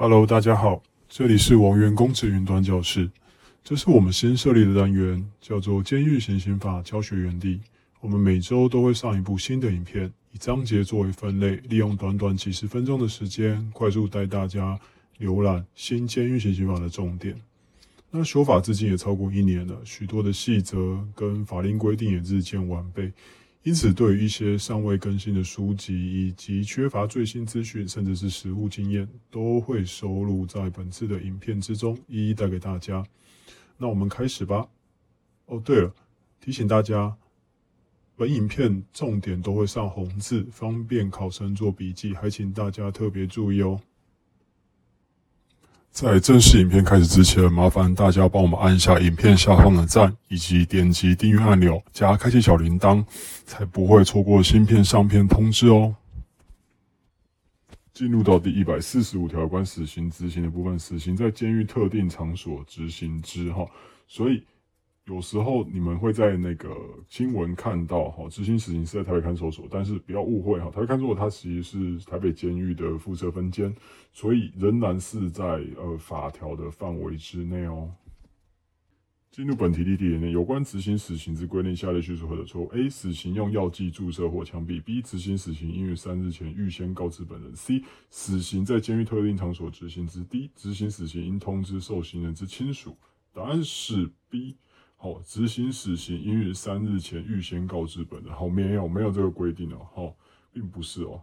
Hello，大家好，这里是王源公职云端教室，这是我们新设立的单元，叫做监狱行刑法教学园地。我们每周都会上一部新的影片，以章节作为分类，利用短短几十分钟的时间，快速带大家浏览新监狱行刑法的重点。那修法至今也超过一年了，许多的细则跟法令规定也日渐完备。因此，对于一些尚未更新的书籍，以及缺乏最新资讯，甚至是实务经验，都会收录在本次的影片之中，一一带给大家。那我们开始吧。哦，对了，提醒大家，本影片重点都会上红字，方便考生做笔记，还请大家特别注意哦。在正式影片开始之前，麻烦大家帮我们按一下影片下方的赞，以及点击订阅按钮，加开启小铃铛，才不会错过新片上片通知哦。进入到第一百四十五条关死刑执行的部分，死刑在监狱特定场所执行之哈，所以。有时候你们会在那个新闻看到，哈，执行死刑是在台北看守所，但是不要误会哈，台北看守所它其实是台北监狱的附设分监，所以仍然是在呃法条的范围之内哦。进入本题例题内，有关执行死刑之规定，下列叙述何者错误？A. 死刑用药剂注射或枪毙。B. 执行死刑应于三日前预先告知本人。C. 死刑在监狱特定场所执行之。D. 执行死刑应通知受刑人之亲属。答案是 B。好，执行死刑应于三日前预先告知本人。好，没有没有这个规定哦。好，并不是哦。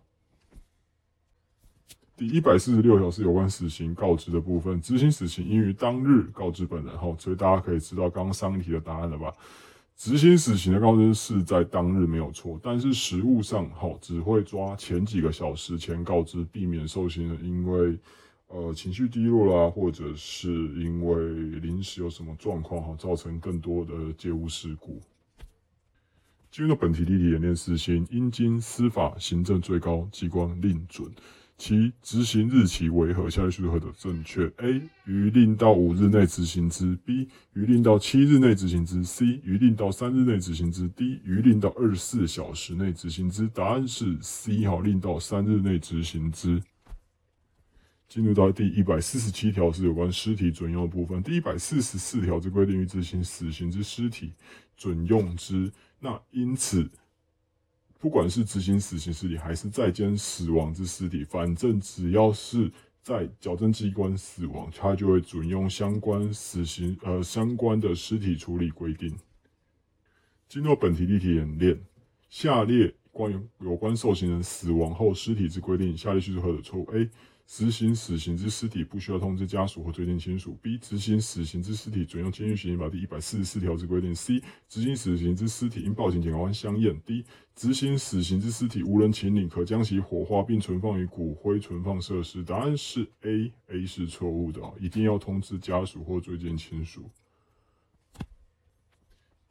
第一百四十六条是有关死刑告知的部分，执行死刑应于当日告知本人。好，所以大家可以知道刚刚上一题的答案了吧？执行死刑的告知是在当日没有错，但是实物上，好只会抓前几个小时前告知，避免受刑人因为。呃，情绪低落啦，或者是因为临时有什么状况哈，造成更多的借物事故。进入本题例题演练死刑，应经司法行政最高机关令准，其执行日期为何？下列叙述何者正确？A. 于令到五日内执行之；B. 于令到七日内执行之；C. 于令到三日内执行之；D. 于令到二十四小时内执行之。答案是 C 哈，令到三日内执行之。进入到第一百四十七条是有关尸体准用的部分。第一百四十四条之规定于执行死刑之尸体准用之。那因此，不管是执行死刑尸体还是在监死亡之尸体，反正只要是在矫正机关死亡，他就会准用相关死刑呃相关的尸体处理规定。进入本题例题演练，下列关于有关受刑人死亡后尸体之规定，下列叙述何者错误？A 执行死刑之尸体不需要通知家属或最近亲属。B. 执行死刑之尸体准用监狱刑法第一百四十四条之规定。C. 执行死刑之尸体应报警检察官相验。D. 执行死刑之尸体无人请领，可将其火化并存放于骨灰存放设施。答案是 A。A 是错误的一定要通知家属或最近亲属。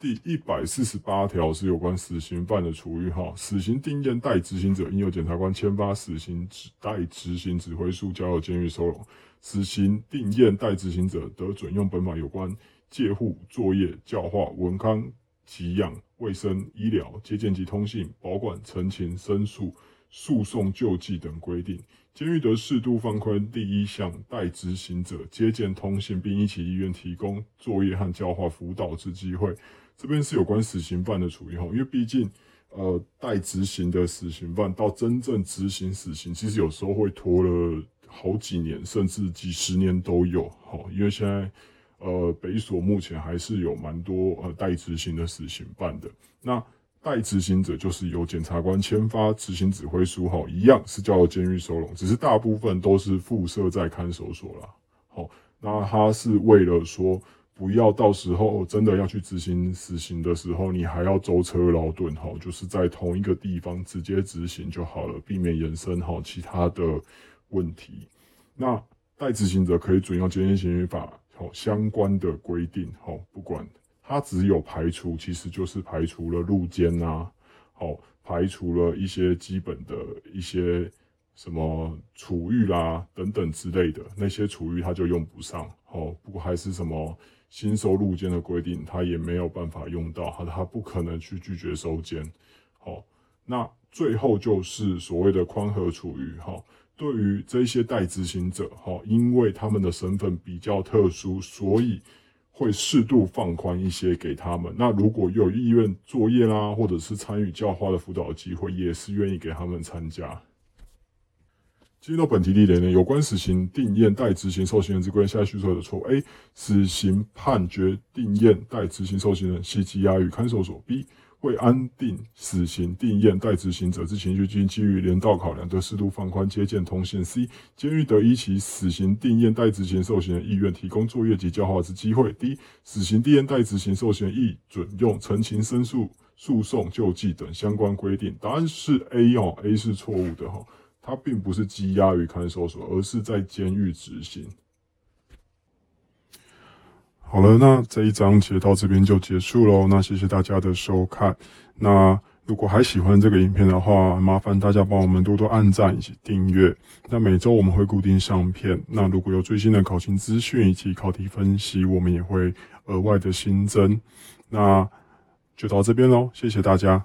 第一百四十八条是有关死刑犯的处遇哈，死刑定验待执行者应由检察官签发死刑指待执行指挥书，交由监狱收容。死刑定验待执行者得准用本法有关戒护、作业、教化、文康、给养、卫生、医疗、接见及通信、保管、陈情、申诉、诉讼、救济等规定。监狱得适度放宽第一项待执行者接见、通信，并一起医院提供作业和教化辅导之机会。这边是有关死刑犯的处理哈，因为毕竟，呃，待执行的死刑犯到真正执行死刑，其实有时候会拖了好几年，甚至几十年都有哈。因为现在，呃，北所目前还是有蛮多呃待执行的死刑犯的。那代执行者就是由检察官签发执行指挥书哈，一样是叫监狱收容，只是大部分都是附设在看守所了。好，那他是为了说。不要到时候真的要去执行死刑的时候，你还要舟车劳顿，哈，就是在同一个地方直接执行就好了，避免延伸好其他的问题。那代执行者可以准用监狱刑法好相关的规定，好，不管他只有排除，其实就是排除了入监呐，好，排除了一些基本的一些什么处遇啦等等之类的那些处遇，他就用不上，好，不过还是什么。新收入监的规定，他也没有办法用到，他他不可能去拒绝收监。好，那最后就是所谓的宽和处遇，哈，对于这些代执行者，哈，因为他们的身份比较特殊，所以会适度放宽一些给他们。那如果有意愿作业啦，或者是参与教花的辅导机会，也是愿意给他们参加。进入到本题地雷呢，有关死刑定验待执行受刑人之规定，下列叙述的错误：A. 死刑判决定验待执行受刑人系羁押于看守所；B. 为安定死刑定验待执行者之情绪，基于人道考量，得适度放宽接见通信；C. 监狱得依其死刑定验待执行受刑人意愿，提供作业及教化之机会；D. 死刑定验待执行受刑人亦准用陈情申诉、诉讼救济等相关规定。答案是 A 哦，A 是错误的哈。它并不是羁押于看守所，而是在监狱执行。好了，那这一章节到这边就结束喽。那谢谢大家的收看。那如果还喜欢这个影片的话，麻烦大家帮我们多多按赞以及订阅。那每周我们会固定上片。那如果有最新的考勤资讯以及考题分析，我们也会额外的新增。那就到这边喽，谢谢大家。